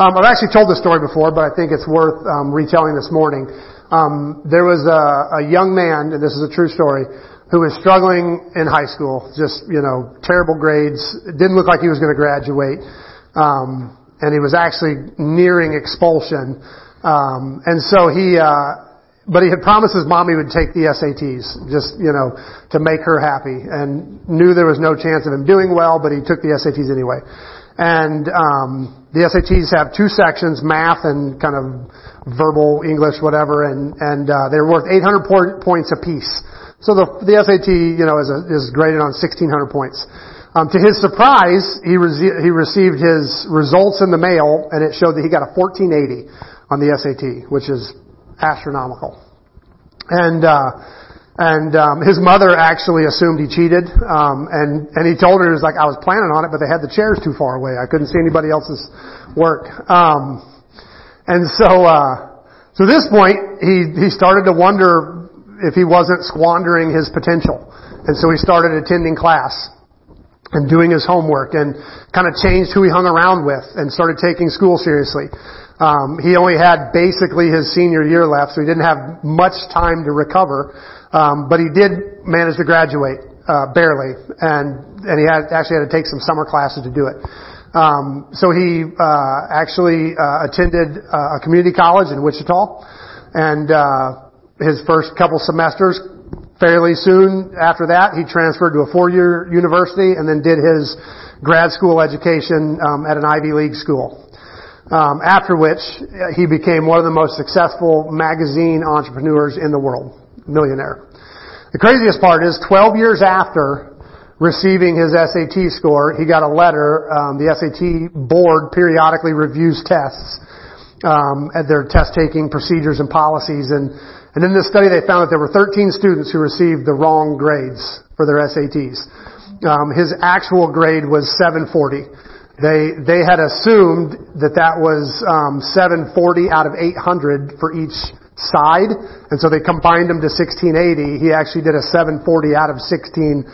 Um, I've actually told this story before, but I think it's worth um, retelling this morning. Um, there was a, a young man, and this is a true story, who was struggling in high school. Just you know, terrible grades. It didn't look like he was going to graduate, um, and he was actually nearing expulsion. Um, and so he, uh, but he had promised his mom he would take the SATs, just you know, to make her happy, and knew there was no chance of him doing well, but he took the SATs anyway. And um, the SATs have two sections, math and kind of verbal English, whatever, and and uh, they're worth 800 po- points apiece. So the the SAT, you know, is a, is graded on 1600 points. Um, to his surprise, he, re- he received his results in the mail, and it showed that he got a 1480 on the SAT, which is astronomical. And uh, and um, his mother actually assumed he cheated, um, and and he told her he was like, I was planning on it, but they had the chairs too far away. I couldn't see anybody else's work. Um, and so uh, so at this point, he he started to wonder if he wasn't squandering his potential, and so he started attending class and doing his homework and kind of changed who he hung around with and started taking school seriously. Um, he only had basically his senior year left, so he didn't have much time to recover. Um, but he did manage to graduate uh, barely, and and he had actually had to take some summer classes to do it. Um, so he uh, actually uh, attended uh, a community college in Wichita, and uh, his first couple semesters. Fairly soon after that, he transferred to a four-year university and then did his grad school education um, at an Ivy League school. Um, after which, he became one of the most successful magazine entrepreneurs in the world millionaire. The craziest part is 12 years after receiving his SAT score, he got a letter. Um, the SAT board periodically reviews tests um, at their test taking procedures and policies. And, and in this study, they found that there were 13 students who received the wrong grades for their SATs. Um, his actual grade was 740. They they had assumed that that was um, 740 out of 800 for each side, and so they combined them to 1680. He actually did a 740 out of 1600.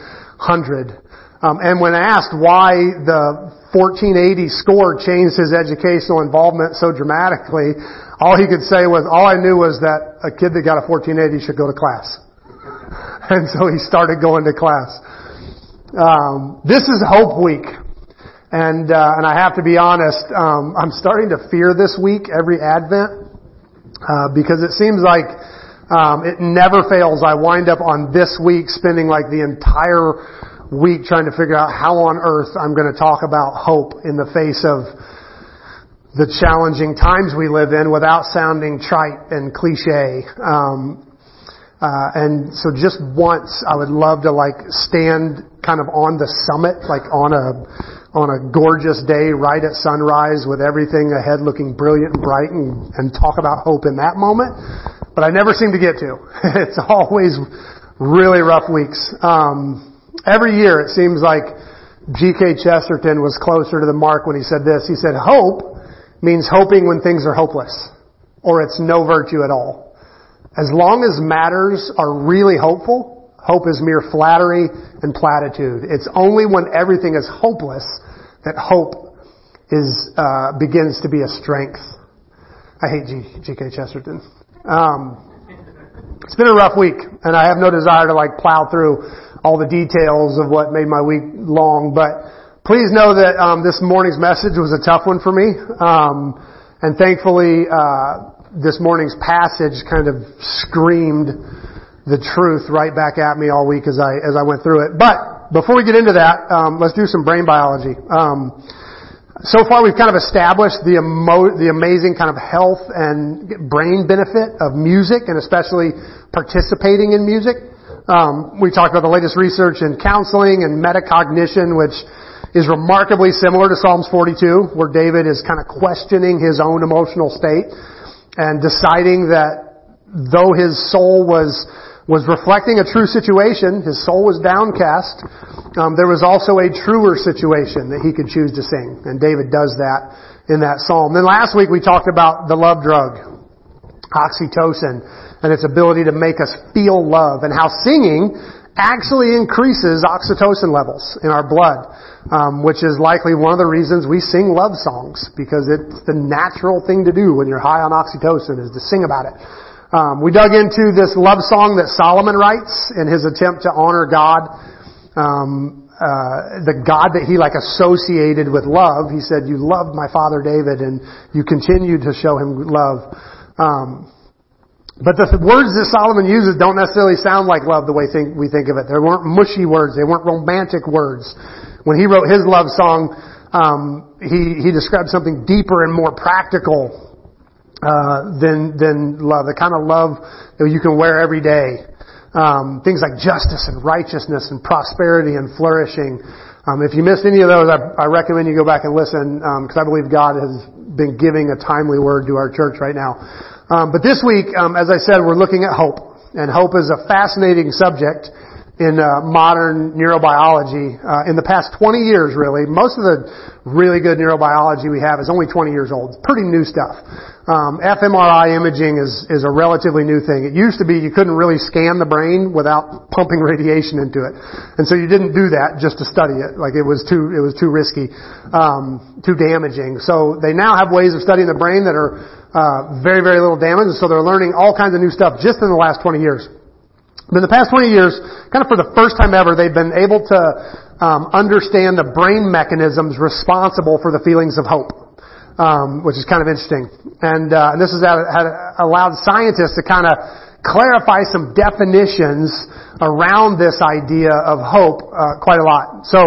Um, and when asked why the 1480 score changed his educational involvement so dramatically, all he could say was, all I knew was that a kid that got a 1480 should go to class. And so he started going to class. Um, this is Hope Week. And, uh, and I have to be honest, um, I'm starting to fear this week every Advent uh, because it seems like um, it never fails. I wind up on this week spending like the entire week trying to figure out how on earth I'm going to talk about hope in the face of the challenging times we live in without sounding trite and cliche. Um, uh, and so just once I would love to like stand kind of on the summit, like on a on a gorgeous day right at sunrise with everything ahead looking brilliant and bright and, and talk about hope in that moment. But I never seem to get to. it's always really rough weeks. Um, every year it seems like G.K. Chesterton was closer to the mark when he said this. He said, hope means hoping when things are hopeless or it's no virtue at all. As long as matters are really hopeful, Hope is mere flattery and platitude. It's only when everything is hopeless that hope is uh, begins to be a strength. I hate G.K. Chesterton. Um, it's been a rough week, and I have no desire to like plow through all the details of what made my week long. But please know that um, this morning's message was a tough one for me, um, and thankfully uh, this morning's passage kind of screamed the truth right back at me all week as I as I went through it. But before we get into that, um, let's do some brain biology. Um, so far, we've kind of established the emo- the amazing kind of health and brain benefit of music, and especially participating in music. Um, we talked about the latest research in counseling and metacognition, which is remarkably similar to Psalms 42, where David is kind of questioning his own emotional state and deciding that though his soul was was reflecting a true situation. His soul was downcast. Um, there was also a truer situation that he could choose to sing, and David does that in that psalm. Then last week we talked about the love drug, oxytocin, and its ability to make us feel love and how singing actually increases oxytocin levels in our blood, um, which is likely one of the reasons we sing love songs because it's the natural thing to do when you're high on oxytocin is to sing about it. Um, we dug into this love song that Solomon writes in his attempt to honor God. Um, uh, the God that he like associated with love. He said, "You loved my father David, and you continued to show him love." Um, but the words that Solomon uses don't necessarily sound like love the way think, we think of it. They weren't mushy words. They weren't romantic words. When he wrote his love song, um, he, he described something deeper and more practical uh, than than love. The kind of love that you can wear every day. Um, things like justice and righteousness and prosperity and flourishing. Um, if you missed any of those, I, I recommend you go back and listen because um, I believe God has been giving a timely word to our church right now. Um, but this week, um, as I said, we're looking at hope, and hope is a fascinating subject in uh, modern neurobiology. Uh, in the past 20 years, really, most of the really good neurobiology we have is only 20 years old. Pretty new stuff. Um, fMRI imaging is is a relatively new thing. It used to be you couldn't really scan the brain without pumping radiation into it, and so you didn't do that just to study it. Like it was too it was too risky, um, too damaging. So they now have ways of studying the brain that are uh, very, very little damage, and so they're learning all kinds of new stuff just in the last 20 years. But in the past 20 years, kind of for the first time ever, they've been able to um, understand the brain mechanisms responsible for the feelings of hope, um, which is kind of interesting. And, uh, and this has allowed scientists to kind of clarify some definitions around this idea of hope uh, quite a lot. So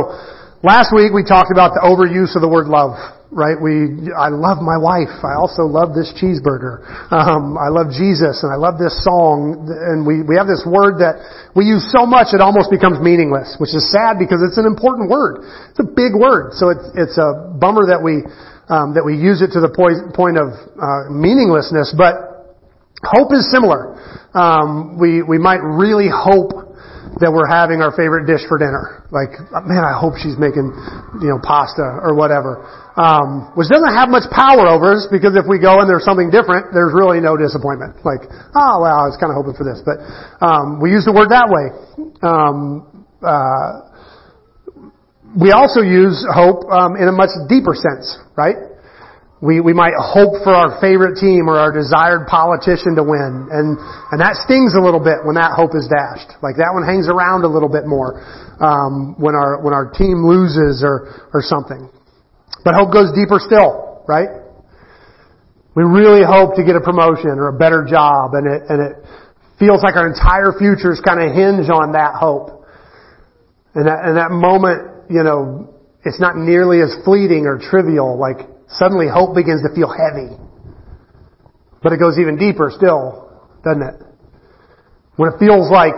last week we talked about the overuse of the word love right? We, I love my wife. I also love this cheeseburger. Um, I love Jesus and I love this song. And we, we have this word that we use so much it almost becomes meaningless, which is sad because it's an important word. It's a big word. So it's, it's a bummer that we, um, that we use it to the point, of, uh, meaninglessness, but hope is similar. Um, we, we might really hope that we're having our favorite dish for dinner. Like, man, I hope she's making, you know, pasta or whatever. Um, which doesn't have much power over us because if we go and there's something different, there's really no disappointment. Like, oh well, I was kind of hoping for this, but um, we use the word that way. Um, uh, we also use hope um, in a much deeper sense, right? We, we might hope for our favorite team or our desired politician to win. And, and that stings a little bit when that hope is dashed. Like that one hangs around a little bit more, um, when our, when our team loses or, or something. But hope goes deeper still, right? We really hope to get a promotion or a better job and it, and it feels like our entire futures kind of hinge on that hope. And that, and that moment, you know, it's not nearly as fleeting or trivial like suddenly hope begins to feel heavy. But it goes even deeper still, doesn't it? When it feels like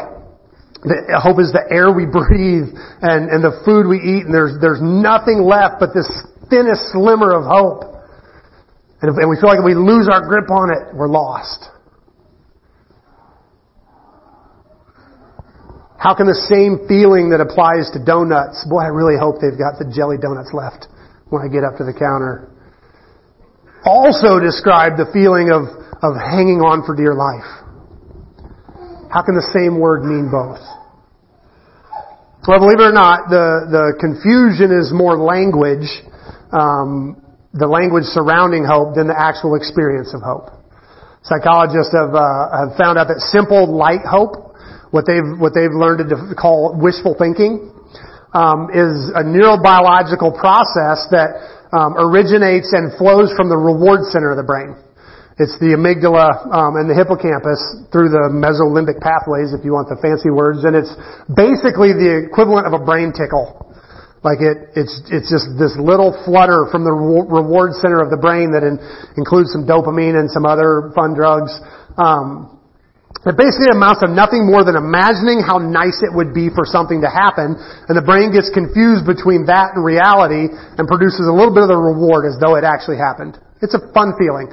the hope is the air we breathe and, and the food we eat and there's, there's nothing left but this thinnest slimmer of hope. And, if, and we feel like if we lose our grip on it, we're lost. How can the same feeling that applies to donuts, boy, I really hope they've got the jelly donuts left when I get up to the counter, also describe the feeling of, of hanging on for dear life. How can the same word mean both? Well, believe it or not, the, the confusion is more language, um, the language surrounding hope than the actual experience of hope. Psychologists have, uh, have found out that simple, light hope, what they've, what they've learned to call wishful thinking, um, is a neurobiological process that um, originates and flows from the reward center of the brain. It's the amygdala um, and the hippocampus through the mesolimbic pathways, if you want the fancy words, and it's basically the equivalent of a brain tickle. Like it, it's it's just this little flutter from the reward center of the brain that in, includes some dopamine and some other fun drugs. Um, it basically amounts to nothing more than imagining how nice it would be for something to happen, and the brain gets confused between that and reality and produces a little bit of the reward as though it actually happened. It's a fun feeling.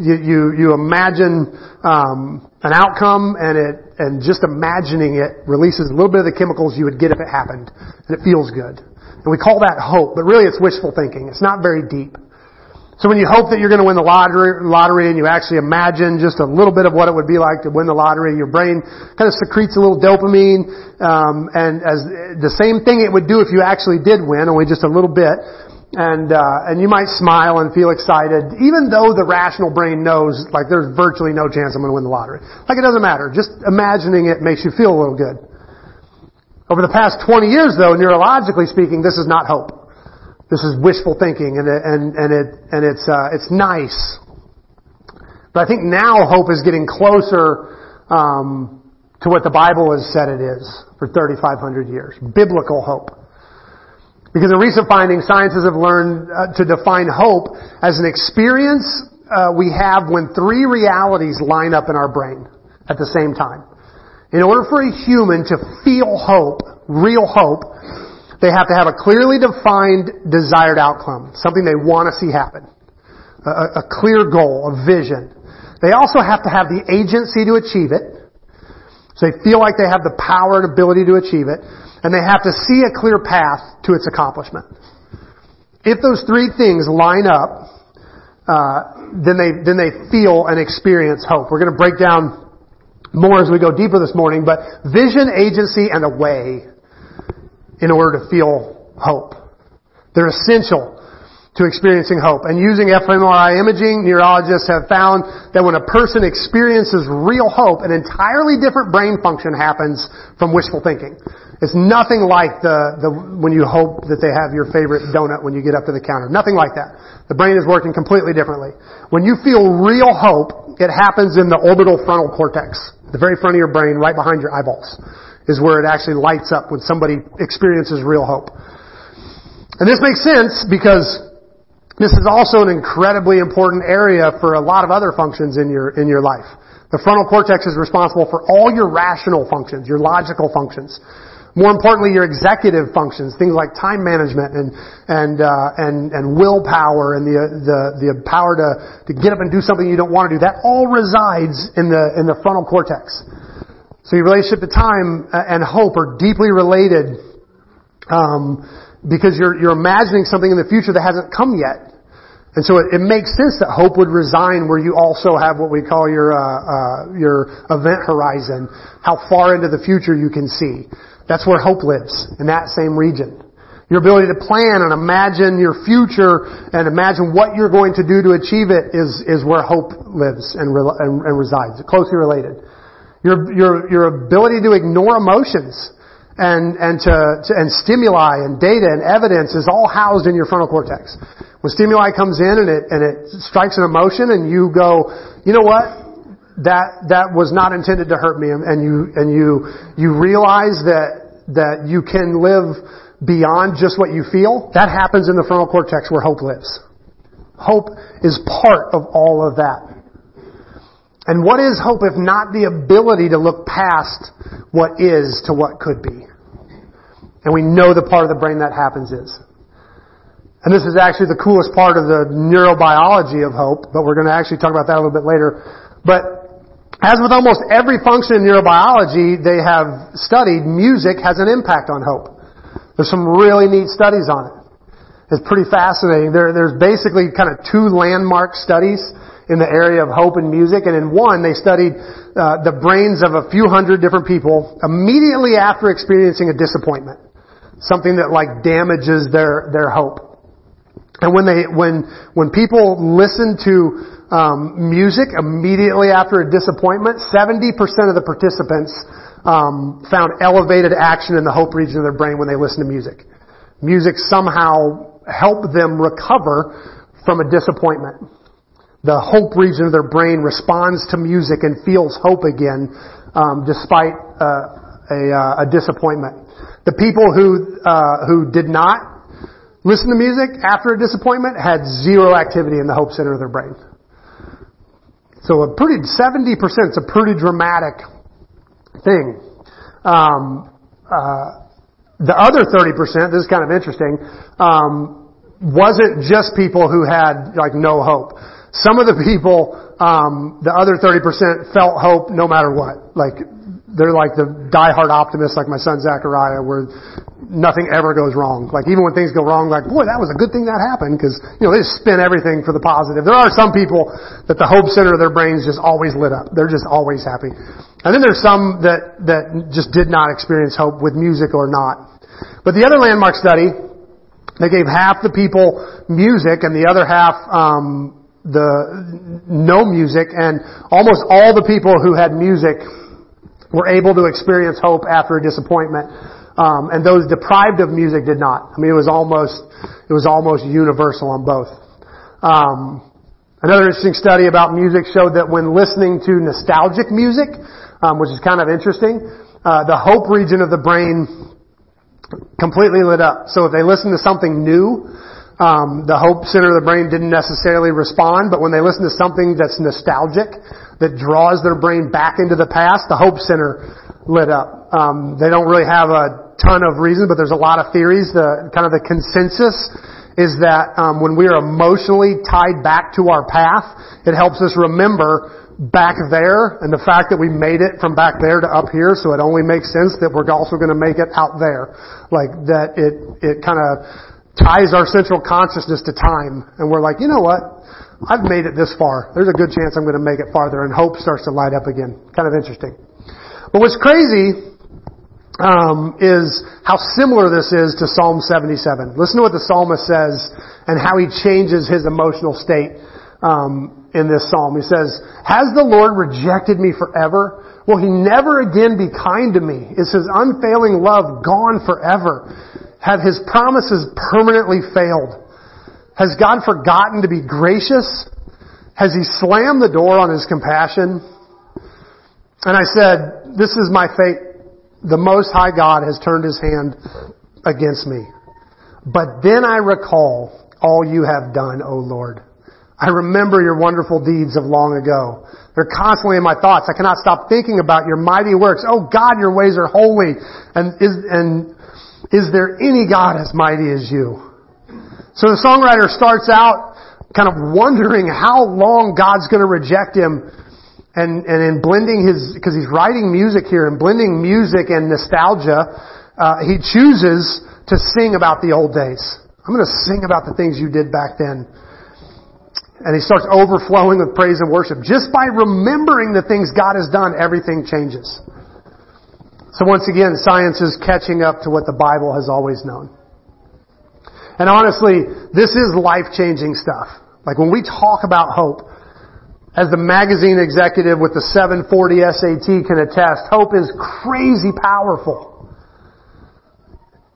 You you, you imagine um, an outcome, and it and just imagining it releases a little bit of the chemicals you would get if it happened, and it feels good. And we call that hope, but really it's wishful thinking. It's not very deep. So when you hope that you're going to win the lottery, lottery and you actually imagine just a little bit of what it would be like to win the lottery, your brain kind of secretes a little dopamine, um, and as the same thing it would do if you actually did win, only just a little bit. And uh, and you might smile and feel excited, even though the rational brain knows like there's virtually no chance I'm going to win the lottery. Like it doesn't matter. Just imagining it makes you feel a little good. Over the past 20 years, though, neurologically speaking, this is not hope. This is wishful thinking, and it, and and it and it's uh, it's nice. But I think now hope is getting closer um, to what the Bible has said it is for 3,500 years. Biblical hope. Because in recent findings, scientists have learned uh, to define hope as an experience uh, we have when three realities line up in our brain at the same time. In order for a human to feel hope, real hope, they have to have a clearly defined desired outcome, something they want to see happen. A, a clear goal, a vision. They also have to have the agency to achieve it. So they feel like they have the power and ability to achieve it. And they have to see a clear path to its accomplishment. If those three things line up, uh, then they then they feel and experience hope. We're going to break down more as we go deeper this morning, but vision, agency, and a way in order to feel hope. They're essential to experiencing hope. And using fMRI imaging, neurologists have found that when a person experiences real hope, an entirely different brain function happens from wishful thinking. It's nothing like the, the, when you hope that they have your favorite donut when you get up to the counter. Nothing like that. The brain is working completely differently. When you feel real hope, it happens in the orbital frontal cortex, the very front of your brain, right behind your eyeballs is where it actually lights up when somebody experiences real hope. And this makes sense because this is also an incredibly important area for a lot of other functions in your, in your life. The frontal cortex is responsible for all your rational functions, your logical functions. More importantly, your executive functions, things like time management and and uh, and and willpower and the the the power to to get up and do something you don't want to do. That all resides in the in the frontal cortex. So your relationship to time and hope are deeply related um, because you're, you're imagining something in the future that hasn't come yet. And so it, it, makes sense that hope would resign where you also have what we call your uh, uh, your event horizon, how far into the future you can see. That's where hope lives in that same region. Your ability to plan and imagine your future and imagine what you're going to do to achieve it is is where hope lives and, re- and, and resides. Closely related. Your, your, your ability to ignore emotions and, and to, to, and stimuli and data and evidence is all housed in your frontal cortex. When stimuli comes in and it, and it strikes an emotion and you go, you know what? That, that was not intended to hurt me and you, and you, you realize that, that you can live beyond just what you feel. That happens in the frontal cortex where hope lives. Hope is part of all of that. And what is hope if not the ability to look past what is to what could be? And we know the part of the brain that happens is. And this is actually the coolest part of the neurobiology of hope, but we're going to actually talk about that a little bit later. But as with almost every function in neurobiology they have studied, music has an impact on hope. There's some really neat studies on it. It's pretty fascinating. There, there's basically kind of two landmark studies in the area of hope and music. And in one, they studied uh, the brains of a few hundred different people immediately after experiencing a disappointment, something that like damages their their hope. And when they when when people listen to um, music immediately after a disappointment, seventy percent of the participants um, found elevated action in the hope region of their brain when they listen to music. Music somehow helped them recover from a disappointment the hope region of their brain responds to music and feels hope again, um, despite uh, a, uh, a, disappointment. The people who uh, who did not listen to music after a disappointment had zero activity in the hope center of their brain. So a pretty seventy percent is a pretty dramatic thing. Um, uh, the other thirty percent, this is kind of interesting, um, wasn't just people who had like no hope. Some of the people, um, the other 30% felt hope no matter what. Like, they're like the diehard optimists, like my son Zachariah, where nothing ever goes wrong. Like even when things go wrong, like boy, that was a good thing that happened because you know they just spin everything for the positive. There are some people that the hope center of their brains just always lit up. They're just always happy. And then there's some that that just did not experience hope with music or not. But the other landmark study, they gave half the people music and the other half um, the no music, and almost all the people who had music were able to experience hope after a disappointment. Um, and those deprived of music did not. I mean, it was almost, it was almost universal on both. Um, another interesting study about music showed that when listening to nostalgic music, um, which is kind of interesting, uh, the hope region of the brain completely lit up. So if they listen to something new, um, the hope center of the brain didn't necessarily respond, but when they listen to something that's nostalgic, that draws their brain back into the past, the hope center lit up. Um, they don't really have a ton of reasons, but there's a lot of theories. The kind of the consensus is that um, when we are emotionally tied back to our path, it helps us remember back there and the fact that we made it from back there to up here, so it only makes sense that we're also going to make it out there. Like that it, it kind of ties our central consciousness to time. And we're like, you know what? I've made it this far. There's a good chance I'm going to make it farther and hope starts to light up again. Kind of interesting. But what's crazy um, is how similar this is to Psalm 77. Listen to what the psalmist says and how he changes his emotional state um, in this psalm. He says, "Has the Lord rejected me forever? Will He never again be kind to me? Is His unfailing love gone forever? Have his promises permanently failed? Has God forgotten to be gracious? Has he slammed the door on his compassion? And I said, this is my fate. The Most High God has turned his hand against me. But then I recall all you have done, O Lord. I remember your wonderful deeds of long ago. They're constantly in my thoughts. I cannot stop thinking about your mighty works. Oh God, your ways are holy. And, is, and is there any God as mighty as you? So the songwriter starts out kind of wondering how long God's going to reject him. And, and in blending his, because he's writing music here and blending music and nostalgia, uh, he chooses to sing about the old days. I'm going to sing about the things you did back then. And he starts overflowing with praise and worship. Just by remembering the things God has done, everything changes. So once again, science is catching up to what the Bible has always known. And honestly, this is life-changing stuff. Like when we talk about hope, as the magazine executive with the 740 SAT can attest, hope is crazy powerful.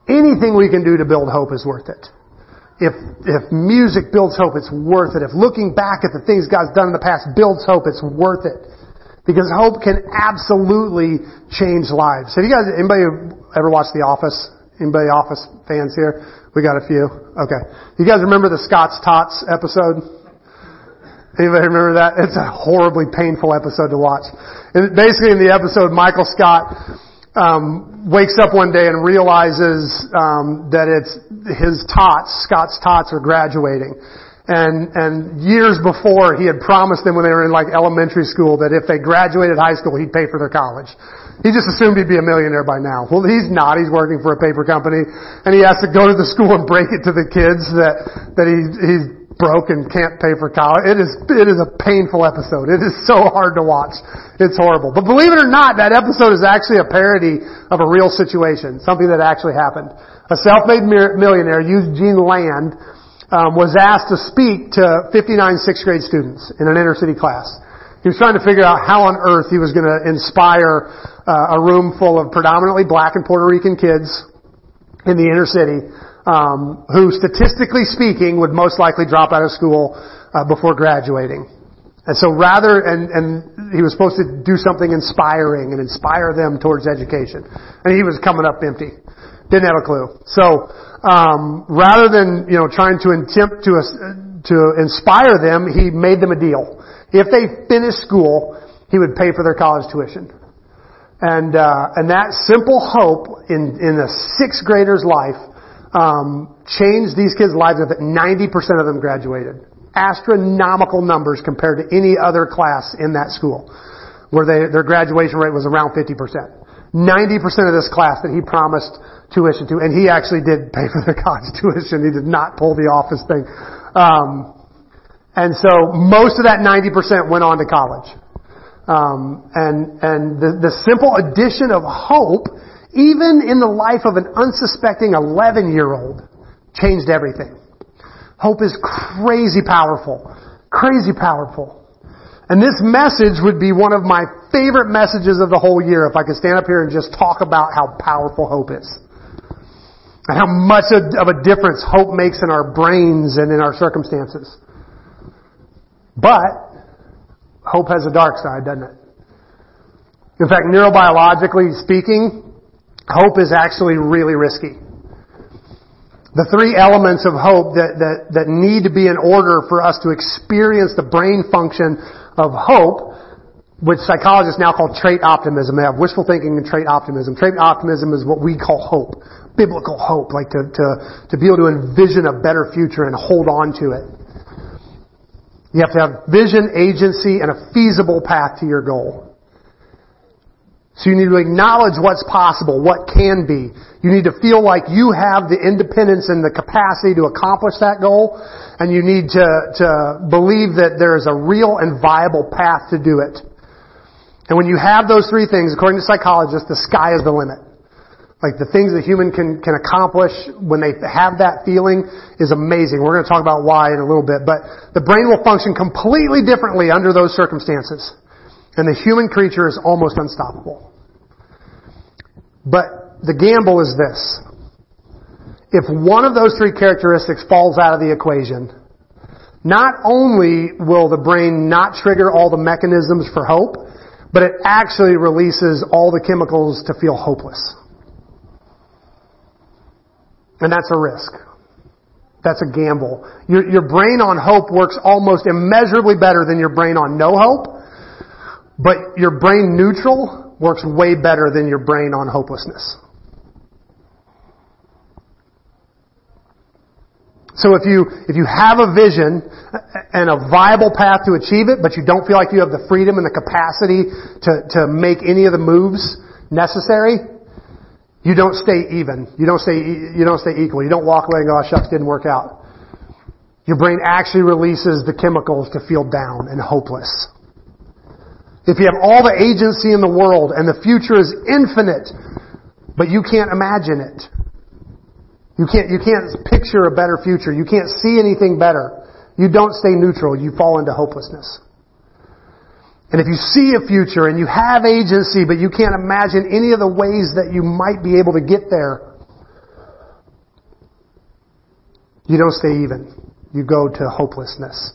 Anything we can do to build hope is worth it. If, if music builds hope, it's worth it. If looking back at the things God's done in the past builds hope, it's worth it. Because hope can absolutely change lives. Have you guys, anybody ever watched The Office? Anybody Office fans here? We got a few. Okay. You guys remember the Scott's Tots episode? Anybody remember that? It's a horribly painful episode to watch. And basically in the episode, Michael Scott um, wakes up one day and realizes um, that it's his tots, Scott's tots, are graduating. And, and years before, he had promised them when they were in like elementary school that if they graduated high school, he'd pay for their college. He just assumed he'd be a millionaire by now. Well, he's not. He's working for a paper company, and he has to go to the school and break it to the kids that that he he's broke and can't pay for college. It is it is a painful episode. It is so hard to watch. It's horrible. But believe it or not, that episode is actually a parody of a real situation, something that actually happened. A self-made millionaire, Eugene Lang, um, was asked to speak to 59 sixth grade students in an inner city class. He was trying to figure out how on earth he was going to inspire uh, a room full of predominantly black and Puerto Rican kids in the inner city, um, who statistically speaking would most likely drop out of school uh, before graduating. And so rather, and, and he was supposed to do something inspiring and inspire them towards education. And he was coming up empty. Didn't have a clue. So, um, rather than, you know, trying to attempt to, uh, to inspire them, he made them a deal. If they finished school, he would pay for their college tuition. And, uh, and that simple hope in, in a sixth grader's life, um, changed these kids' lives that 90% of them graduated. Astronomical numbers compared to any other class in that school. where they, their graduation rate was around 50%. 90% of this class that he promised tuition to, and he actually did pay for their college tuition. He did not pull the office thing. Um, and so most of that 90% went on to college. Um, and and the, the simple addition of hope, even in the life of an unsuspecting 11 year old, changed everything. Hope is crazy powerful. Crazy powerful. And this message would be one of my favorite messages of the whole year if I could stand up here and just talk about how powerful hope is. And how much of a difference hope makes in our brains and in our circumstances. But, hope has a dark side, doesn't it? In fact, neurobiologically speaking, hope is actually really risky. The three elements of hope that, that, that need to be in order for us to experience the brain function of hope, which psychologists now call trait optimism. They have wishful thinking and trait optimism. Trait optimism is what we call hope. Biblical hope, like to, to, to be able to envision a better future and hold on to it. You have to have vision, agency, and a feasible path to your goal. So you need to acknowledge what's possible, what can be. You need to feel like you have the independence and the capacity to accomplish that goal. And you need to, to believe that there is a real and viable path to do it. And when you have those three things, according to psychologists, the sky is the limit. Like the things that human can, can accomplish when they have that feeling is amazing. We're going to talk about why in a little bit, but the brain will function completely differently under those circumstances. And the human creature is almost unstoppable. But the gamble is this. If one of those three characteristics falls out of the equation, not only will the brain not trigger all the mechanisms for hope, but it actually releases all the chemicals to feel hopeless. And that's a risk. That's a gamble. Your, your brain on hope works almost immeasurably better than your brain on no hope, but your brain neutral works way better than your brain on hopelessness. So if you, if you have a vision and a viable path to achieve it, but you don't feel like you have the freedom and the capacity to, to make any of the moves necessary, you don't stay even. You don't stay, you don't stay equal. You don't walk away and go, oh, shucks, didn't work out. Your brain actually releases the chemicals to feel down and hopeless. If you have all the agency in the world and the future is infinite, but you can't imagine it. You can't, you can't picture a better future. You can't see anything better. You don't stay neutral. You fall into hopelessness. And if you see a future and you have agency, but you can't imagine any of the ways that you might be able to get there, you don't stay even. You go to hopelessness.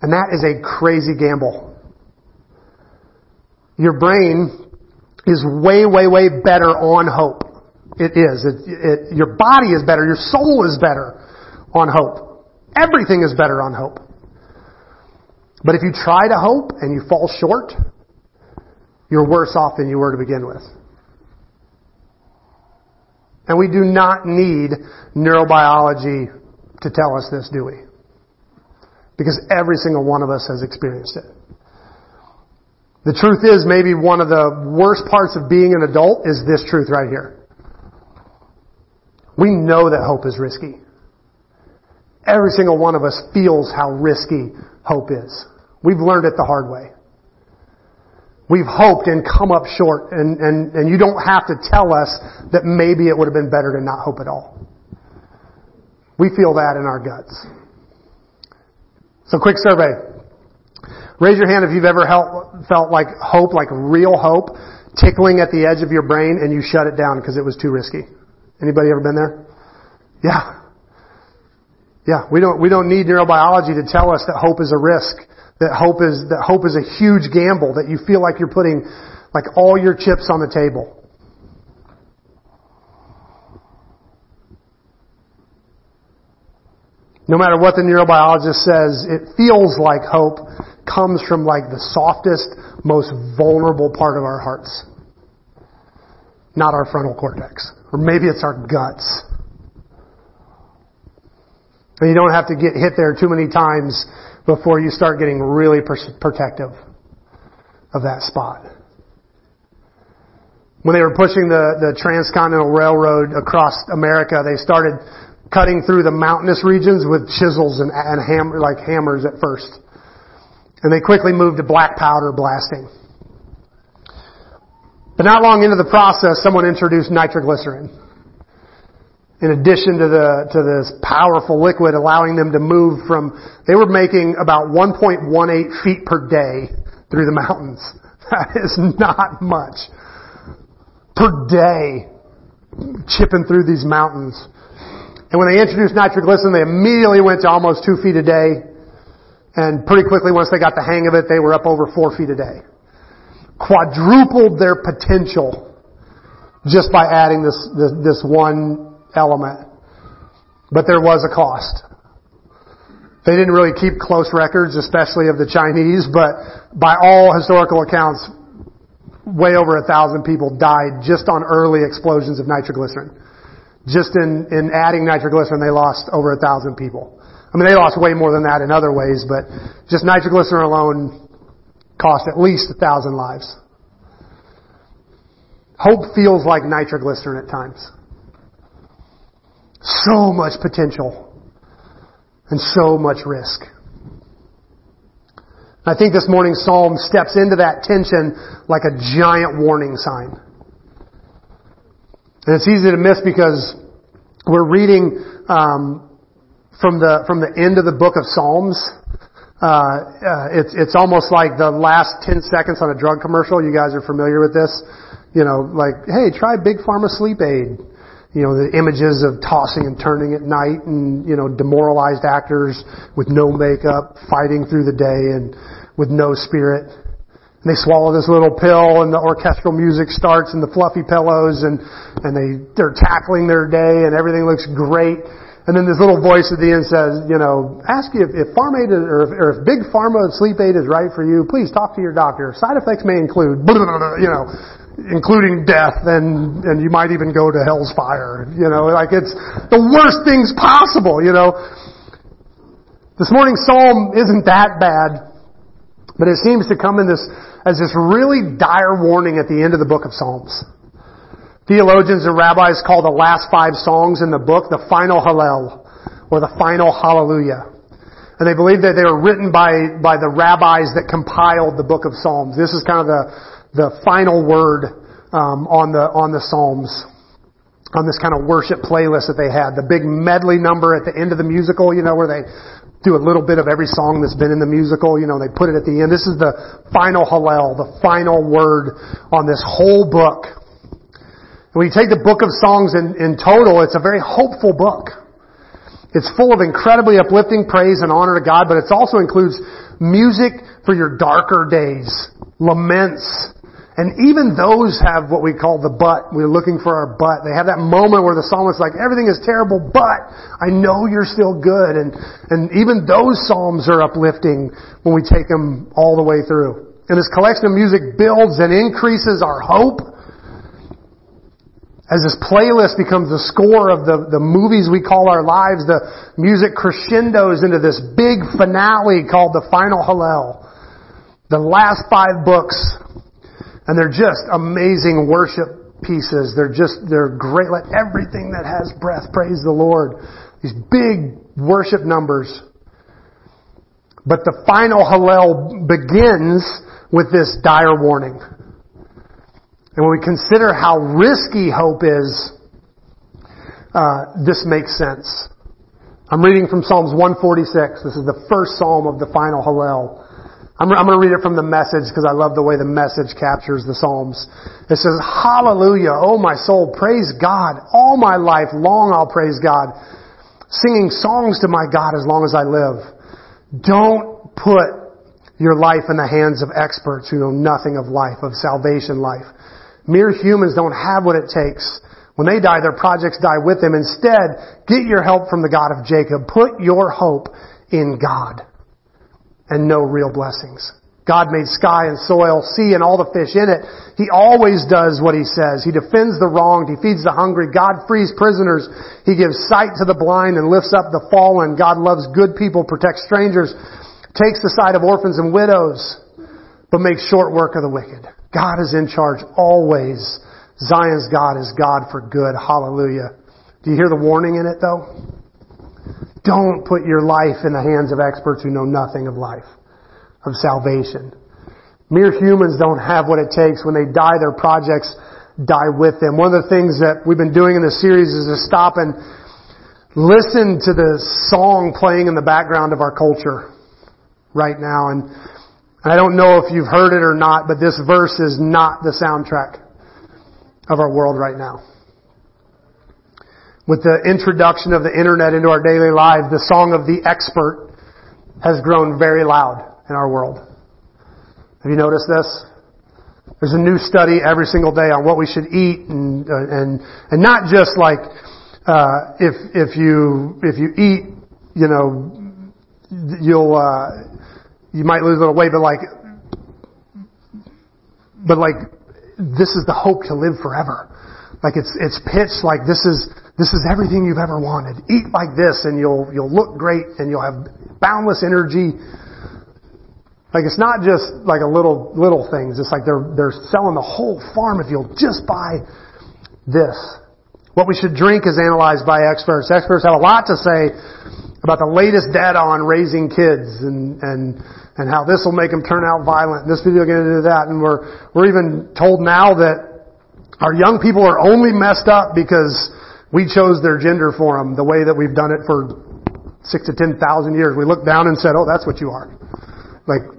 And that is a crazy gamble. Your brain is way, way, way better on hope. It is. It, it, your body is better. Your soul is better on hope. Everything is better on hope. But if you try to hope and you fall short, you're worse off than you were to begin with. And we do not need neurobiology to tell us this, do we? Because every single one of us has experienced it. The truth is, maybe one of the worst parts of being an adult is this truth right here. We know that hope is risky. Every single one of us feels how risky hope is. We've learned it the hard way. We've hoped and come up short, and, and, and you don't have to tell us that maybe it would have been better to not hope at all. We feel that in our guts. So quick survey. Raise your hand if you've ever felt like hope, like real hope, tickling at the edge of your brain and you shut it down because it was too risky. Anybody ever been there? Yeah. Yeah, we don't, we don't need neurobiology to tell us that hope is a risk, that hope is, that hope is a huge gamble, that you feel like you're putting like all your chips on the table. No matter what the neurobiologist says, it feels like hope comes from like the softest, most vulnerable part of our hearts. Not our frontal cortex. Or maybe it's our guts. And you don't have to get hit there too many times before you start getting really protective. of that spot. When they were pushing the, the transcontinental railroad across America, they started cutting through the mountainous regions with chisels and, and hammer, like hammers at first. And they quickly moved to black powder blasting. But not long into the process, someone introduced nitroglycerin. In addition to the, to this powerful liquid allowing them to move from, they were making about 1.18 feet per day through the mountains. That is not much. Per day, chipping through these mountains. And when they introduced nitroglycerin, they immediately went to almost two feet a day. And pretty quickly, once they got the hang of it, they were up over four feet a day quadrupled their potential just by adding this, this, this one element. But there was a cost. They didn't really keep close records, especially of the Chinese, but by all historical accounts, way over a thousand people died just on early explosions of nitroglycerin. Just in, in adding nitroglycerin, they lost over a thousand people. I mean, they lost way more than that in other ways, but just nitroglycerin alone cost at least a thousand lives. Hope feels like nitroglycerin at times. So much potential and so much risk. I think this morning's psalm steps into that tension like a giant warning sign. And it's easy to miss because we're reading um, from the from the end of the book of Psalms, uh, uh, it's it's almost like the last ten seconds on a drug commercial. You guys are familiar with this, you know, like hey, try Big Pharma Sleep Aid. You know, the images of tossing and turning at night, and you know, demoralized actors with no makeup fighting through the day and with no spirit. They swallow this little pill, and the orchestral music starts, and the fluffy pillows, and and they they're tackling their day, and everything looks great and then this little voice at the end says, you know, ask you if, if Pharma Aid or if, or if Big Pharma Sleep Aid is right for you, please talk to your doctor. Side effects may include, you know, including death and, and you might even go to hell's fire. You know, like it's the worst things possible, you know. This morning's psalm isn't that bad, but it seems to come in this, as this really dire warning at the end of the book of Psalms. Theologians and rabbis call the last five songs in the book the final Hallel, or the final Hallelujah. And they believe that they were written by, by the rabbis that compiled the book of Psalms. This is kind of the, the final word um, on, the, on the Psalms, on this kind of worship playlist that they had. The big medley number at the end of the musical, you know, where they do a little bit of every song that's been in the musical, you know, they put it at the end. This is the final Hallel, the final word on this whole book. When you take the book of songs in, in total, it's a very hopeful book. It's full of incredibly uplifting praise and honor to God, but it also includes music for your darker days, laments, and even those have what we call the but. We're looking for our but. They have that moment where the psalmist's like, everything is terrible, but I know you're still good. And, and even those psalms are uplifting when we take them all the way through. And this collection of music builds and increases our hope as this playlist becomes the score of the, the movies we call our lives, the music crescendos into this big finale called the Final Hallel. The last five books. And they're just amazing worship pieces. They're just, they're great. Let everything that has breath praise the Lord. These big worship numbers. But the final Hallel begins with this dire warning. And when we consider how risky hope is, uh, this makes sense. I'm reading from Psalms 146. This is the first psalm of the final Hallel. I'm, I'm going to read it from the message because I love the way the message captures the Psalms. It says, Hallelujah, oh my soul, praise God. All my life long I'll praise God, singing songs to my God as long as I live. Don't put your life in the hands of experts who know nothing of life, of salvation life. Mere humans don't have what it takes. When they die, their projects die with them. Instead, get your help from the God of Jacob. Put your hope in God and no real blessings. God made sky and soil, sea and all the fish in it. He always does what He says. He defends the wronged. He feeds the hungry. God frees prisoners. He gives sight to the blind and lifts up the fallen. God loves good people, protects strangers, takes the side of orphans and widows. but makes short work of the wicked. God is in charge always. Zion's God is God for good. Hallelujah. Do you hear the warning in it though? Don't put your life in the hands of experts who know nothing of life, of salvation. Mere humans don't have what it takes. When they die, their projects die with them. One of the things that we've been doing in this series is to stop and listen to the song playing in the background of our culture right now. And I don't know if you've heard it or not, but this verse is not the soundtrack of our world right now. With the introduction of the internet into our daily lives, the song of the expert has grown very loud in our world. Have you noticed this? There's a new study every single day on what we should eat and, uh, and, and not just like, uh, if, if you, if you eat, you know, you'll, uh, you might lose a little weight, but like, but like, this is the hope to live forever. Like it's, it's pitched like this is, this is everything you've ever wanted. Eat like this and you'll, you'll look great and you'll have boundless energy like it's not just like a little little things. It's like they're they're selling the whole farm if you'll just buy this. What we should drink is analyzed by experts. Experts have a lot to say about the latest data on raising kids and and and how this will make them turn out violent. This video going to do that, and we're we're even told now that our young people are only messed up because we chose their gender for them the way that we've done it for six to ten thousand years. We looked down and said, "Oh, that's what you are." Like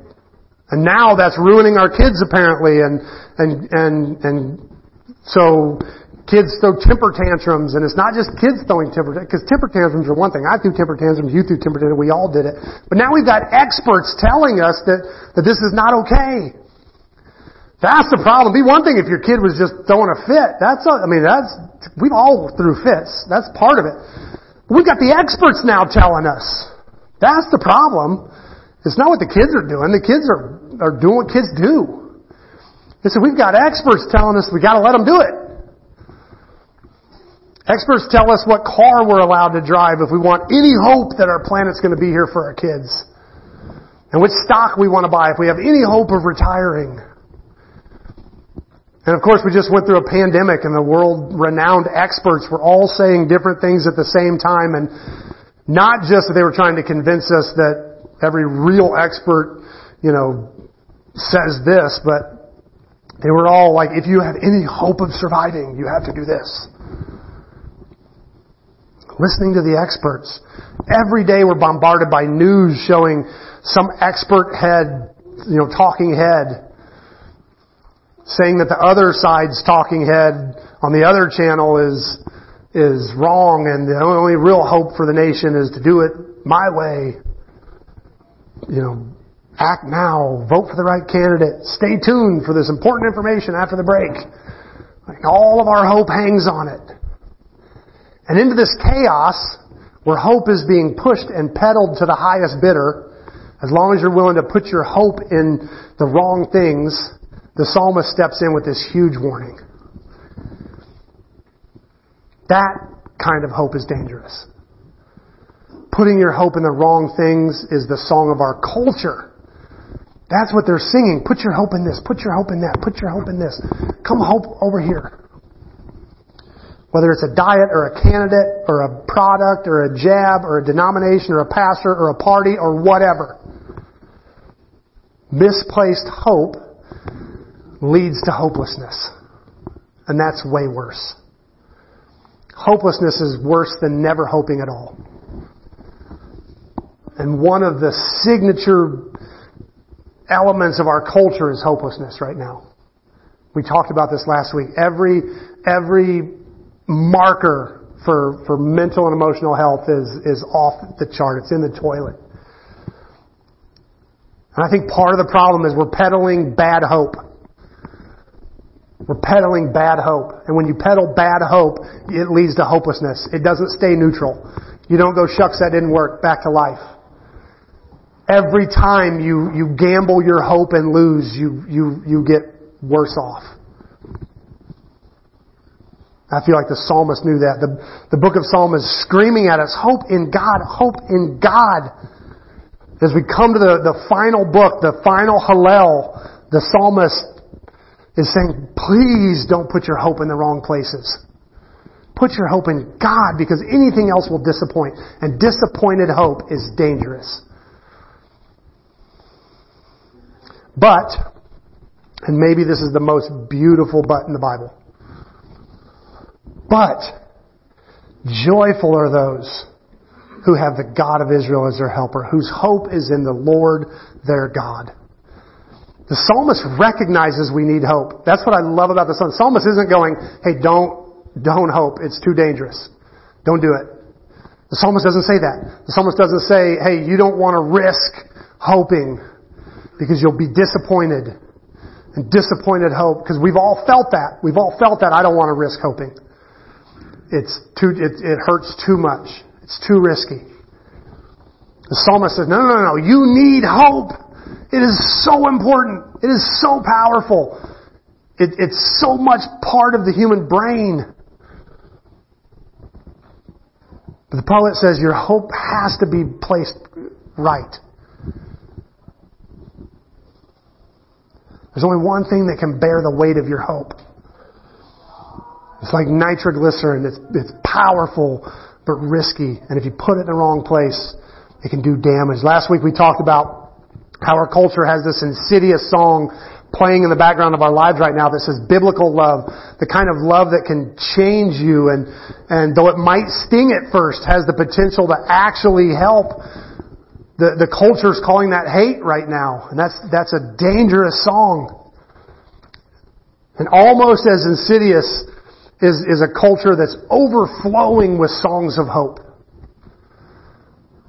and now that's ruining our kids apparently and, and, and, and so kids throw temper tantrums and it's not just kids throwing temper tantrums, because temper tantrums are one thing. I threw temper tantrums, you threw temper tantrums, we all did it. But now we've got experts telling us that, that this is not okay. That's the problem. Be one thing if your kid was just throwing a fit. That's, a, I mean, that's, we've all threw fits. That's part of it. But we've got the experts now telling us. That's the problem. It's not what the kids are doing. The kids are are doing what kids do. They said, we've got experts telling us we gotta let them do it. Experts tell us what car we're allowed to drive if we want any hope that our planet's gonna be here for our kids. And which stock we want to buy if we have any hope of retiring. And of course, we just went through a pandemic and the world renowned experts were all saying different things at the same time and not just that they were trying to convince us that every real expert, you know, says this, but they were all like, if you have any hope of surviving, you have to do this. Listening to the experts. Every day we're bombarded by news showing some expert head, you know, talking head, saying that the other side's talking head on the other channel is, is wrong and the only real hope for the nation is to do it my way. You know, Act now. Vote for the right candidate. Stay tuned for this important information after the break. Like all of our hope hangs on it. And into this chaos, where hope is being pushed and peddled to the highest bidder, as long as you're willing to put your hope in the wrong things, the psalmist steps in with this huge warning. That kind of hope is dangerous. Putting your hope in the wrong things is the song of our culture. That's what they're singing. Put your hope in this. Put your hope in that. Put your hope in this. Come hope over here. Whether it's a diet or a candidate or a product or a jab or a denomination or a pastor or a party or whatever. Misplaced hope leads to hopelessness. And that's way worse. Hopelessness is worse than never hoping at all. And one of the signature elements of our culture is hopelessness right now. We talked about this last week. Every, every marker for, for mental and emotional health is, is off the chart. It's in the toilet. And I think part of the problem is we're peddling bad hope. We're peddling bad hope. And when you peddle bad hope, it leads to hopelessness. It doesn't stay neutral. You don't go, shucks, that didn't work, back to life every time you, you gamble your hope and lose, you, you, you get worse off. I feel like the psalmist knew that. The, the book of Psalms is screaming at us, hope in God, hope in God. As we come to the, the final book, the final Hallel, the psalmist is saying, please don't put your hope in the wrong places. Put your hope in God because anything else will disappoint. And disappointed hope is dangerous. But, and maybe this is the most beautiful but in the Bible. But, joyful are those who have the God of Israel as their helper, whose hope is in the Lord their God. The psalmist recognizes we need hope. That's what I love about the psalmist. The psalmist isn't going, hey, don't, don't hope. It's too dangerous. Don't do it. The psalmist doesn't say that. The psalmist doesn't say, hey, you don't want to risk hoping because you'll be disappointed. And disappointed hope, because we've all felt that. We've all felt that. I don't want to risk hoping. It's too, it, it hurts too much. It's too risky. The psalmist says, no, no, no, you need hope. It is so important. It is so powerful. It, it's so much part of the human brain. But the poet says your hope has to be placed right. There's only one thing that can bear the weight of your hope. It's like nitroglycerin. It's, it's powerful, but risky. And if you put it in the wrong place, it can do damage. Last week we talked about how our culture has this insidious song playing in the background of our lives right now that says biblical love, the kind of love that can change you and, and though it might sting at first, has the potential to actually help. The, the culture's calling that hate right now, and that's, that's a dangerous song. And almost as insidious is, is a culture that's overflowing with songs of hope.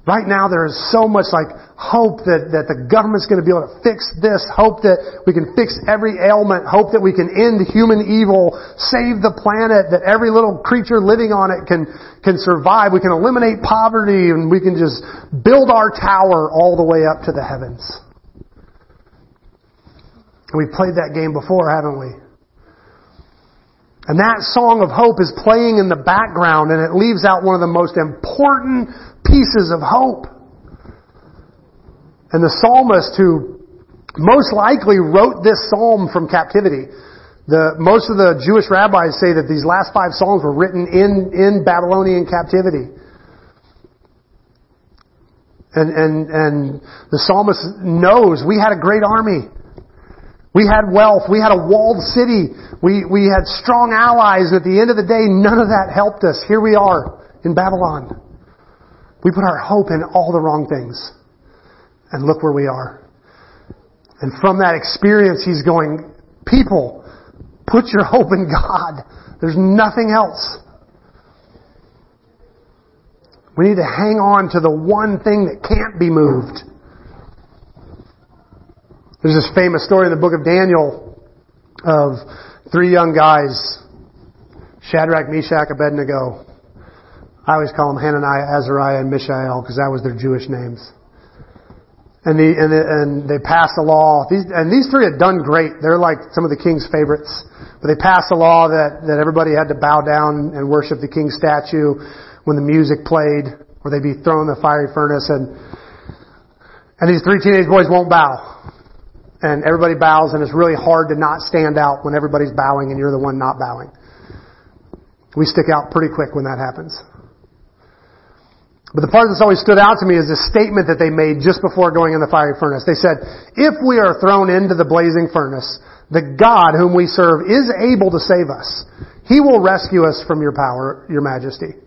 Right now there is so much like hope that, that the government's going to be able to fix this, hope that we can fix every ailment, hope that we can end human evil, save the planet, that every little creature living on it can, can survive. We can eliminate poverty and we can just build our tower all the way up to the heavens. We've played that game before, haven't we? And that song of hope is playing in the background and it leaves out one of the most important pieces of hope. And the psalmist who most likely wrote this psalm from captivity, the, most of the Jewish rabbis say that these last five psalms were written in, in Babylonian captivity. And, and, and the psalmist knows we had a great army. We had wealth. We had a walled city. We, we had strong allies. At the end of the day, none of that helped us. Here we are in Babylon. We put our hope in all the wrong things. And look where we are. And from that experience, he's going, people, put your hope in God. There's nothing else. We need to hang on to the one thing that can't be moved. There's this famous story in the book of Daniel of three young guys, Shadrach, Meshach, Abednego. I always call them Hananiah, Azariah, and Mishael because that was their Jewish names. And, the, and, the, and they passed a law. These, and these three had done great. They're like some of the king's favorites. But they passed a law that, that everybody had to bow down and worship the king's statue when the music played, or they'd be thrown in the fiery furnace. And, and these three teenage boys won't bow and everybody bows and it's really hard to not stand out when everybody's bowing and you're the one not bowing. We stick out pretty quick when that happens. But the part that's always stood out to me is this statement that they made just before going in the fiery furnace. They said, if we are thrown into the blazing furnace, the God whom we serve is able to save us. He will rescue us from your power, your majesty.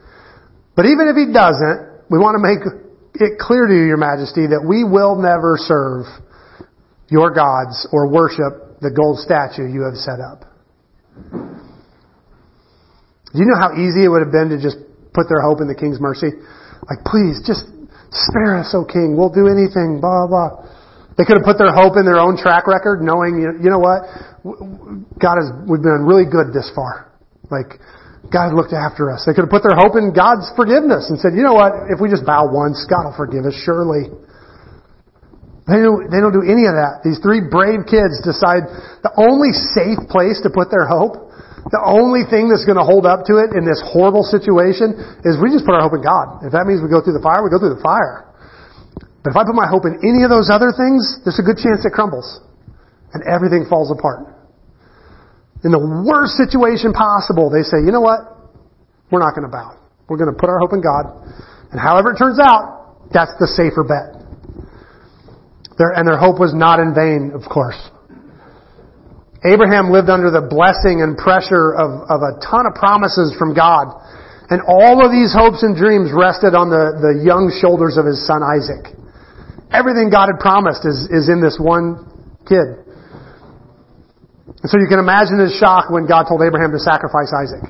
But even if he doesn't, we want to make it clear to you, your majesty, that we will never serve your gods or worship the gold statue you have set up. Do you know how easy it would have been to just put their hope in the king's mercy? Like, please, just spare us, O king. We'll do anything, blah, blah. They could have put their hope in their own track record, knowing, you know what? God has, we've been really good this far. Like, God looked after us. They could have put their hope in God's forgiveness and said, you know what? If we just bow once, God will forgive us, surely. They don't, they don't do any of that. These three brave kids decide the only safe place to put their hope, the only thing that's going to hold up to it in this horrible situation is we just put our hope in God. If that means we go through the fire, we go through the fire. But if I put my hope in any of those other things, there's a good chance it crumbles. And everything falls apart. In the worst situation possible, they say, you know what? We're not going to bow. We're going to put our hope in God. And however it turns out, that's the safer bet. Their, and their hope was not in vain, of course. Abraham lived under the blessing and pressure of, of a ton of promises from God. And all of these hopes and dreams rested on the, the young shoulders of his son Isaac. Everything God had promised is, is in this one kid. And so you can imagine his shock when God told Abraham to sacrifice Isaac.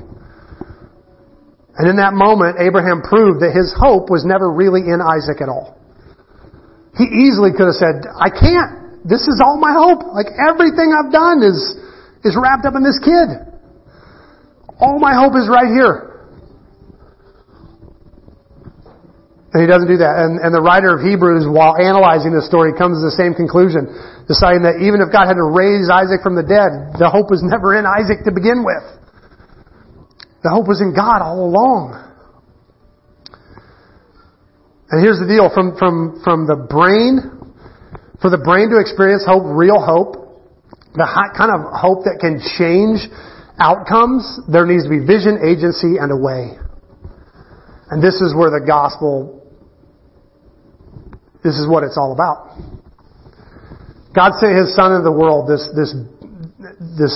And in that moment, Abraham proved that his hope was never really in Isaac at all. He easily could have said, I can't. This is all my hope. Like everything I've done is, is wrapped up in this kid. All my hope is right here. And he doesn't do that. And, and the writer of Hebrews, while analyzing this story, comes to the same conclusion, deciding that even if God had to raise Isaac from the dead, the hope was never in Isaac to begin with. The hope was in God all along. And here's the deal, from, from, from the brain for the brain to experience hope, real hope, the kind of hope that can change outcomes, there needs to be vision, agency, and a way. And this is where the gospel, this is what it's all about. God sent His Son into the world. This, this, this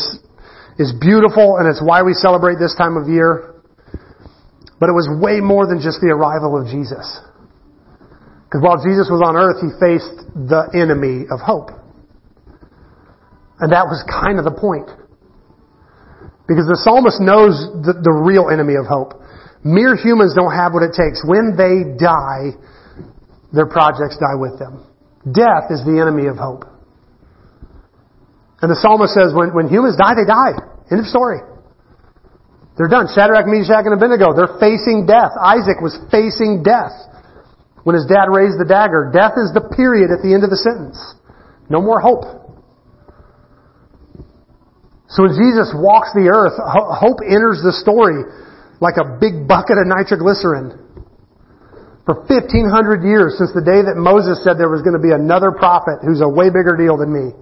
is beautiful and it's why we celebrate this time of year. But it was way more than just the arrival of Jesus. Because while Jesus was on earth, he faced the enemy of hope. And that was kind of the point. Because the psalmist knows the, the real enemy of hope. Mere humans don't have what it takes. When they die, their projects die with them. Death is the enemy of hope. And the psalmist says when, when humans die, they die. End of story. They're done. Shadrach, Meshach, and Abednego, they're facing death. Isaac was facing death when his dad raised the dagger. Death is the period at the end of the sentence. No more hope. So when Jesus walks the earth, hope enters the story like a big bucket of nitroglycerin. For 1500 years, since the day that Moses said there was going to be another prophet who's a way bigger deal than me.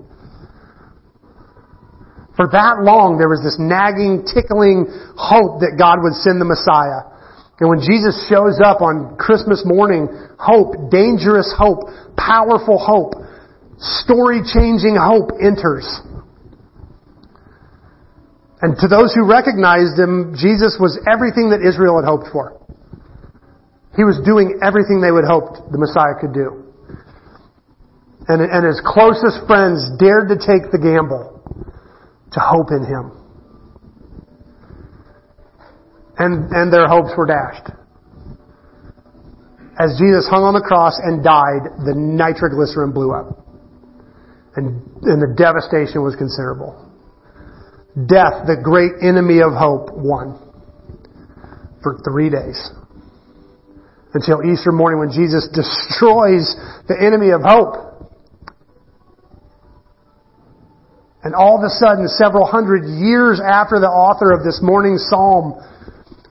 For that long, there was this nagging, tickling hope that God would send the Messiah. And when Jesus shows up on Christmas morning, hope, dangerous hope, powerful hope, story changing hope enters. And to those who recognized him, Jesus was everything that Israel had hoped for. He was doing everything they would hoped the Messiah could do. And, and his closest friends dared to take the gamble to hope in him and, and their hopes were dashed. As Jesus hung on the cross and died, the nitroglycerin blew up. And, and the devastation was considerable. Death, the great enemy of hope, won for three days. Until Easter morning when Jesus destroys the enemy of hope. And all of a sudden, several hundred years after the author of this morning's psalm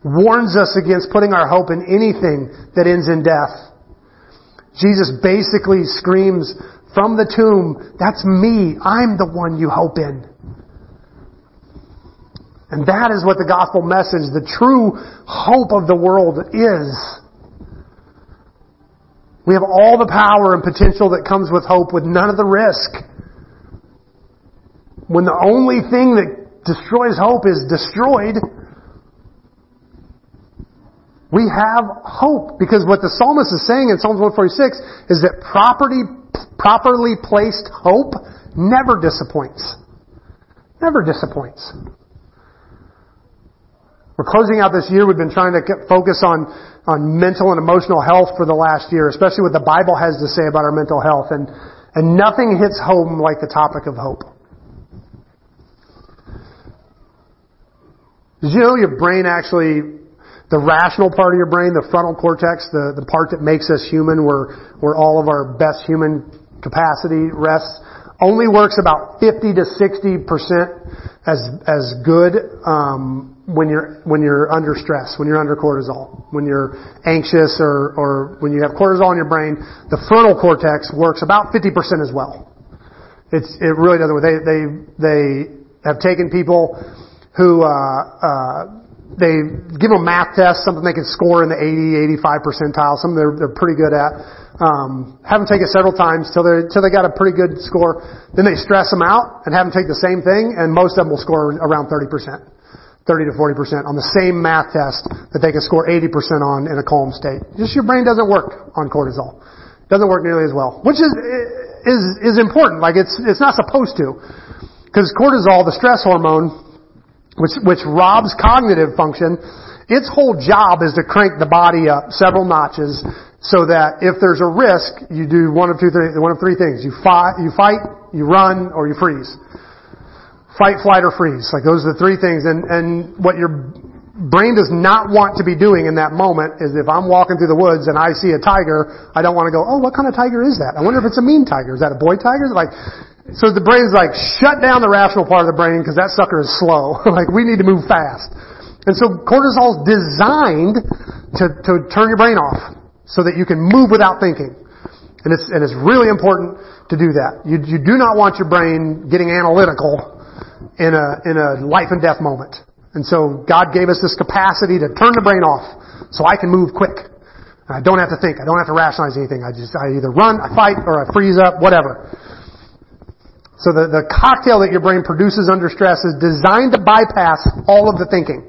warns us against putting our hope in anything that ends in death. Jesus basically screams from the tomb, that's me. I'm the one you hope in. And that is what the gospel message, the true hope of the world is. We have all the power and potential that comes with hope with none of the risk. When the only thing that destroys hope is destroyed, we have hope because what the psalmist is saying in Psalms 146 is that property, properly placed hope never disappoints. Never disappoints. We're closing out this year. We've been trying to focus on, on mental and emotional health for the last year, especially what the Bible has to say about our mental health. And, and nothing hits home like the topic of hope. Did you know your brain actually the rational part of your brain, the frontal cortex, the, the part that makes us human, where, where all of our best human capacity rests, only works about 50 to 60 percent as as good um, when you're when you're under stress, when you're under cortisol, when you're anxious, or or when you have cortisol in your brain. The frontal cortex works about 50 percent as well. It's, it really doesn't. They, they, they have taken people who, uh, uh, they give them math tests, something they can score in the 80, 85 percentile, something they're, they're pretty good at. Um, have them take it several times till they till they got a pretty good score. Then they stress them out and have them take the same thing, and most of them will score around 30 percent. 30 to 40 percent on the same math test that they can score 80 percent on in a calm state. Just your brain doesn't work on cortisol. Doesn't work nearly as well, which is is is important. Like it's it's not supposed to, because cortisol, the stress hormone, which which robs cognitive function, its whole job is to crank the body up several notches so that if there's a risk, you do one of two, three, one of three things. You fight, you fight, you run, or you freeze. Fight, flight, or freeze. Like those are the three things. And, and what your brain does not want to be doing in that moment is if I'm walking through the woods and I see a tiger, I don't want to go, oh, what kind of tiger is that? I wonder if it's a mean tiger. Is that a boy tiger? Like, so the brain's like, shut down the rational part of the brain because that sucker is slow. like, we need to move fast. And so cortisol is designed to, to turn your brain off so that you can move without thinking. And it's, and it's really important to do that. You, you do not want your brain getting analytical in a, in a life and death moment. And so God gave us this capacity to turn the brain off so I can move quick. I don't have to think. I don't have to rationalize anything. I just, I either run, I fight, or I freeze up, whatever. So the, the cocktail that your brain produces under stress is designed to bypass all of the thinking.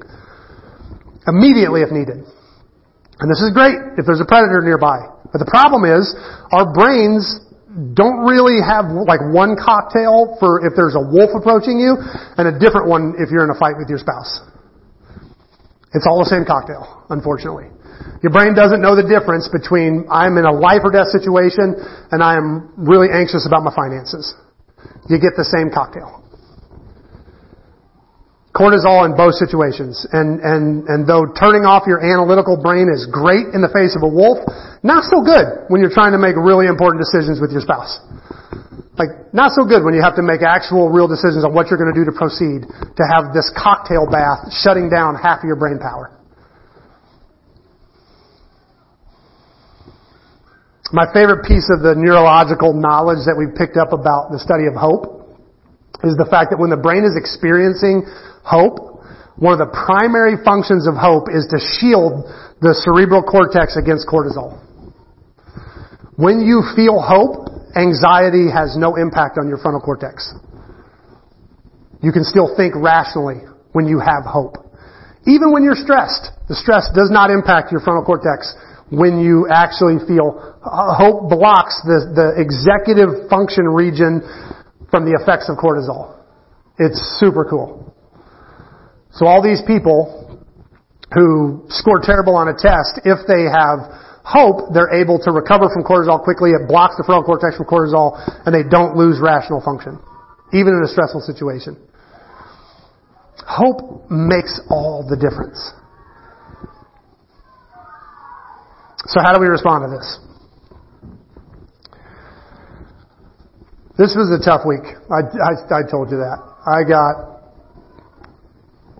Immediately if needed. And this is great if there's a predator nearby. But the problem is, our brains don't really have like one cocktail for if there's a wolf approaching you and a different one if you're in a fight with your spouse. It's all the same cocktail, unfortunately. Your brain doesn't know the difference between I'm in a life or death situation and I am really anxious about my finances. You get the same cocktail cortisol in both situations. And, and, and though turning off your analytical brain is great in the face of a wolf, not so good when you're trying to make really important decisions with your spouse. Like, not so good when you have to make actual real decisions on what you're going to do to proceed to have this cocktail bath shutting down half of your brain power. My favorite piece of the neurological knowledge that we've picked up about the study of hope is the fact that when the brain is experiencing hope, one of the primary functions of hope is to shield the cerebral cortex against cortisol. When you feel hope, anxiety has no impact on your frontal cortex. You can still think rationally when you have hope. Even when you're stressed, the stress does not impact your frontal cortex when you actually feel uh, hope blocks the, the executive function region from the effects of cortisol. It's super cool. So all these people who score terrible on a test, if they have hope, they're able to recover from cortisol quickly. It blocks the frontal cortex from cortisol, and they don't lose rational function, even in a stressful situation. Hope makes all the difference. So how do we respond to this? This was a tough week. I, I, I told you that. I got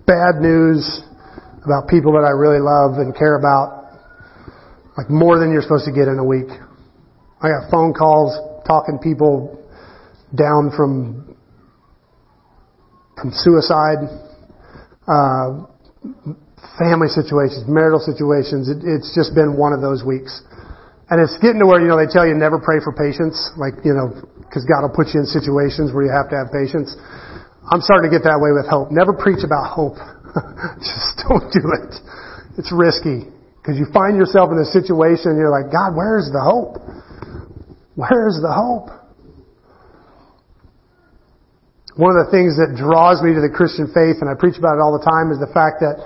bad news about people that I really love and care about, like more than you're supposed to get in a week. I got phone calls talking people down from from suicide, uh, family situations, marital situations. It, it's just been one of those weeks. And it's getting to where, you know, they tell you never pray for patience, like, you know, because God will put you in situations where you have to have patience. I'm starting to get that way with hope. Never preach about hope. Just don't do it. It's risky. Because you find yourself in a situation and you're like, God, where's the hope? Where's the hope? One of the things that draws me to the Christian faith, and I preach about it all the time, is the fact that,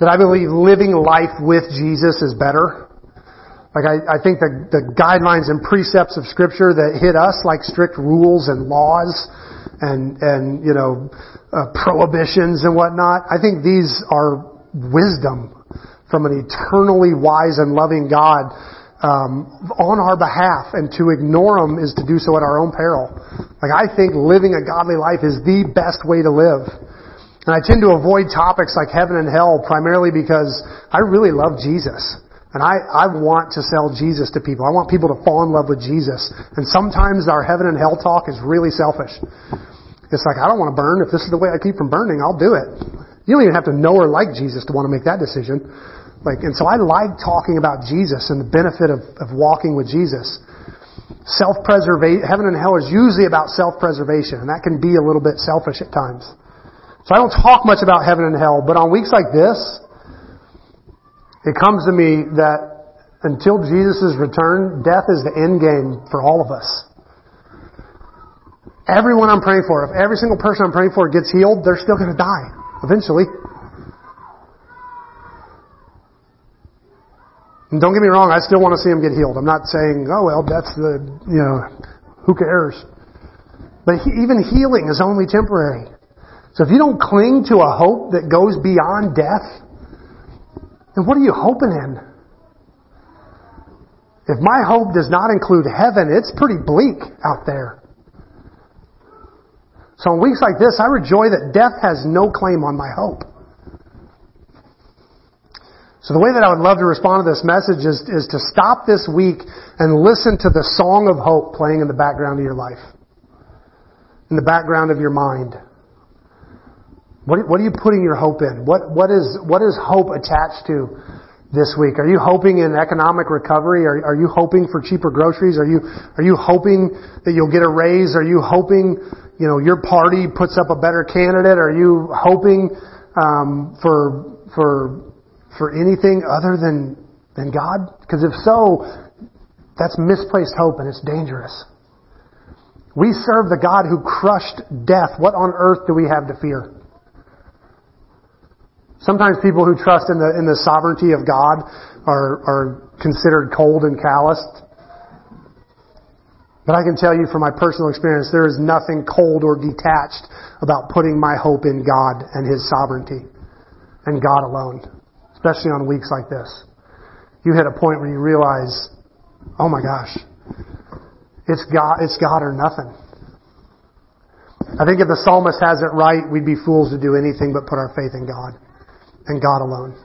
that I believe living life with Jesus is better. Like I, I think the, the guidelines and precepts of scripture that hit us like strict rules and laws and and you know uh, prohibitions and whatnot. I think these are wisdom from an eternally wise and loving God um, on our behalf, and to ignore them is to do so at our own peril. Like I think living a godly life is the best way to live. And I tend to avoid topics like heaven and hell primarily because I really love Jesus. And I, I want to sell Jesus to people. I want people to fall in love with Jesus. And sometimes our heaven and hell talk is really selfish. It's like, I don't want to burn. If this is the way I keep from burning, I'll do it. You don't even have to know or like Jesus to want to make that decision. Like, and so I like talking about Jesus and the benefit of, of walking with Jesus. Self-preservation, heaven and hell is usually about self-preservation, and that can be a little bit selfish at times. So I don't talk much about heaven and hell, but on weeks like this, it comes to me that until Jesus' return, death is the end game for all of us. Everyone I'm praying for, if every single person I'm praying for gets healed, they're still going to die eventually. And don't get me wrong, I still want to see them get healed. I'm not saying, oh well, that's the, you know, who cares? But he, even healing is only temporary. So if you don't cling to a hope that goes beyond death, then what are you hoping in? If my hope does not include heaven, it's pretty bleak out there. So in weeks like this, I rejoice that death has no claim on my hope. So the way that I would love to respond to this message is, is to stop this week and listen to the song of hope playing in the background of your life. In the background of your mind. What, what are you putting your hope in? What, what, is, what is hope attached to this week? Are you hoping in economic recovery? Are, are you hoping for cheaper groceries? Are you, are you hoping that you'll get a raise? Are you hoping, you know, your party puts up a better candidate? Are you hoping, um, for, for, for anything other than, than God? Because if so, that's misplaced hope and it's dangerous. We serve the God who crushed death. What on earth do we have to fear? Sometimes people who trust in the, in the sovereignty of God are, are considered cold and calloused. But I can tell you from my personal experience, there is nothing cold or detached about putting my hope in God and His sovereignty and God alone, especially on weeks like this. You hit a point where you realize, oh my gosh, it's God, it's God or nothing. I think if the psalmist has it right, we'd be fools to do anything but put our faith in God and God alone.